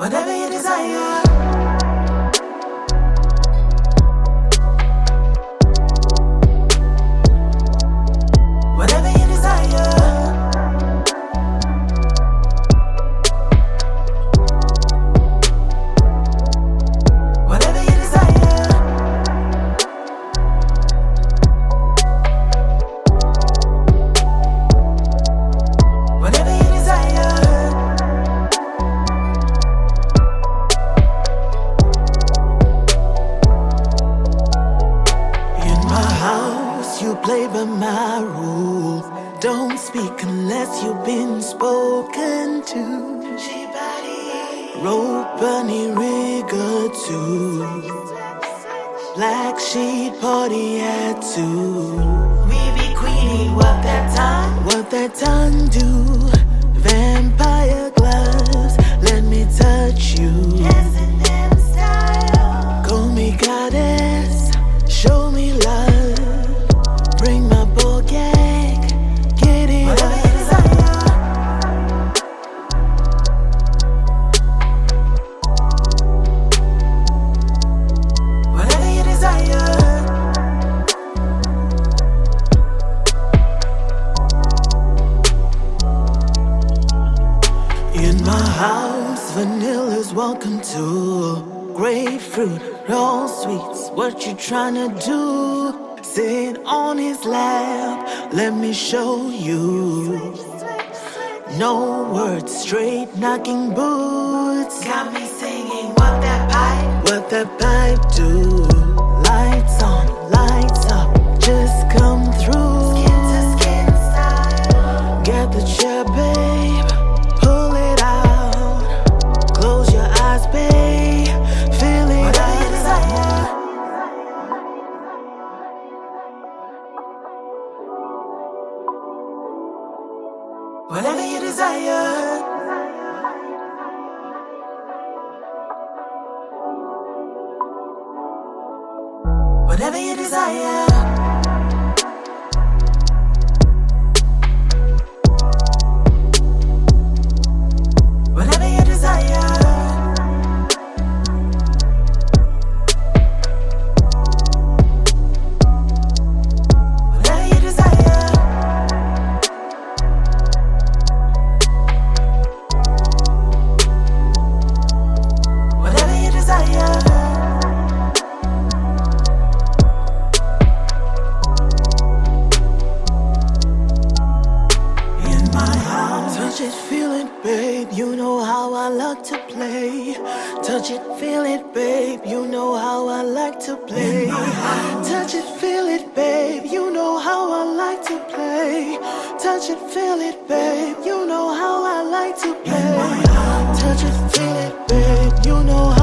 whatever you desire. Speak unless you've been spoken to. Rope bunny rigger too. Black sheet party at two. We be queenie, what that tongue? What that tongue do? Vampire In my house, vanilla's welcome to grapefruit, all sweets. What you tryna do? Sit on his lap, let me show you. No words, straight knocking boots. Got me singing, what that pipe? What that pipe do? Lights on, lights up, just come through. Skin to skin style. Get the chair, babe. Whatever you desire. Whatever you desire. Touch it, feel it, babe. You know how I like to play. Touch it, feel it, babe. You know how I like to play. Touch it, feel it, babe. You know how I like to play. Touch it, feel it, babe. You know